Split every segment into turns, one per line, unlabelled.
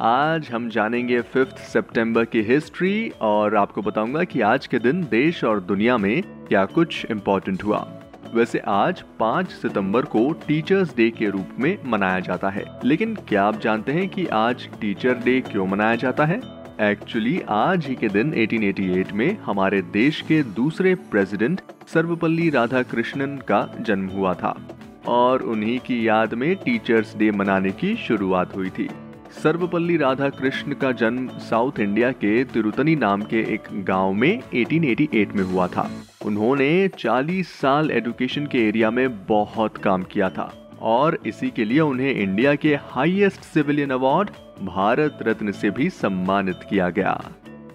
आज हम जानेंगे फिफ्थ सितंबर की हिस्ट्री और आपको बताऊँगा कि आज के दिन देश और दुनिया में क्या कुछ इम्पोर्टेंट हुआ। वैसे आज 5 सितंबर को टीचर्स डे के रूप में मनाया जाता है। लेकिन क्या आप जानते हैं कि आज टीचर डे क्यों मनाया जाता है? एक्चुअली आज ही के दिन 1888 में हमारे देश के दूसरे प्रेसिडेंट सर्वपल्ली राधाकृष्णन का जन्म हुआ था। और उन्हीं की याद में टीचर्स डे मनाने की शुरुआत हुई थी। सर्वपल्ली राधा कृष्ण का जन्म साउथ इंडिया के तिरुतनी नाम के एक गाँव में 1888 में हुआ था। उन्होंने 40 साल एजुकेशन के एरिया में बहुत काम किया था और इसी के लिए उन्हें इंडिया के highest civilian award Bharat Ratna से भी सम्मानित किया गया।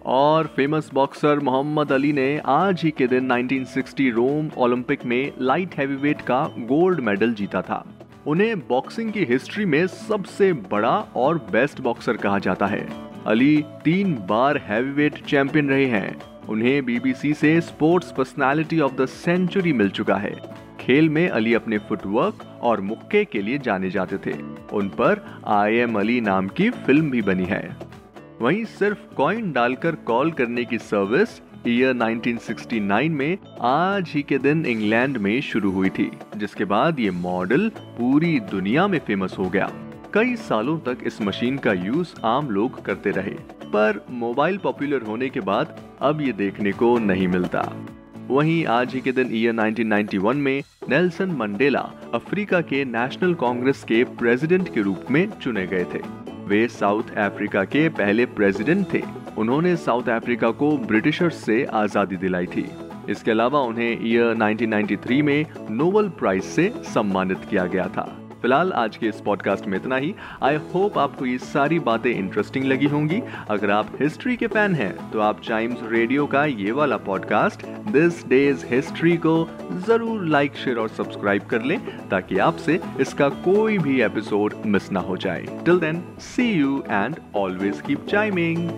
और फ़ेमस बॉक्सर मोहम्मद अली ने आज ही के दिन 1960 रोम ओलंपिक में लाइट हैवीवेट का गोल्ड मेडल जीता था। उन्हें बॉक्सिंग की हिस्ट्री में सबसे बड़ा और बेस्ट बॉक्सर कहा जाता है। अली तीन बार हैवीवेट चैंपियन रहे हैं। उन्हें बीबीसी से sports personality of the century मिल चुका है। खेल में अली अपने फुटवर्क और मुक्के के लिए जाने जाते थे। उन पर आई एम अली नाम की फ़िल्म भी बनी है। वहीं सिर्फ़ कॉइन डालकर कॉल करने की सर्विस ईयर 1969 में आज ही के दिन इंग्लैंड में शुरू हुई थी, जिसके बाद ये मॉडल पूरी दुनिया में फ़ेमस हो गया। कई सालों तक इस मशीन का यूज़ आम लोग करते रहे, पर मोबाइल पॉपुलर होने के बाद अब ये देखने को नहीं मिलता। वहीं आज ही के दिन ईयर 1991 में नेल्सन मंडेला अफ्रीका के नेशनल कांग्रेस के प्रेसिडेंट के रूप में चुने गए थे। वे साउथ अफ्रीका के पहले प्रेसिडेंट थे। उन्होंने साउथ अफ्रीका को ब्रिटिशर्स से आज़ादी दिलाई थी। इसके अलावा उन्हें ईयर 1993 में नोबल प्राइज से सम्मानित किया गया था। फ़िलहाल आज के इस पॉडकास्ट में इतना ही। आई होप आपको ये सारी बातें इंटरेस्टिंग लगी होंगी। अगर आप हिस्ट्री के फ़ैन हैं तो आप टाइम्स रेडियो का ये वाला पॉडकास्ट दिस डेज़ हिस्ट्री को ज़रूर लाइक शेयर और सब्सक्राइब कर लें, ताकि आपसे इसका कोई भी एपिसोड मिस ना हो जाए। Till then see you and always keep chiming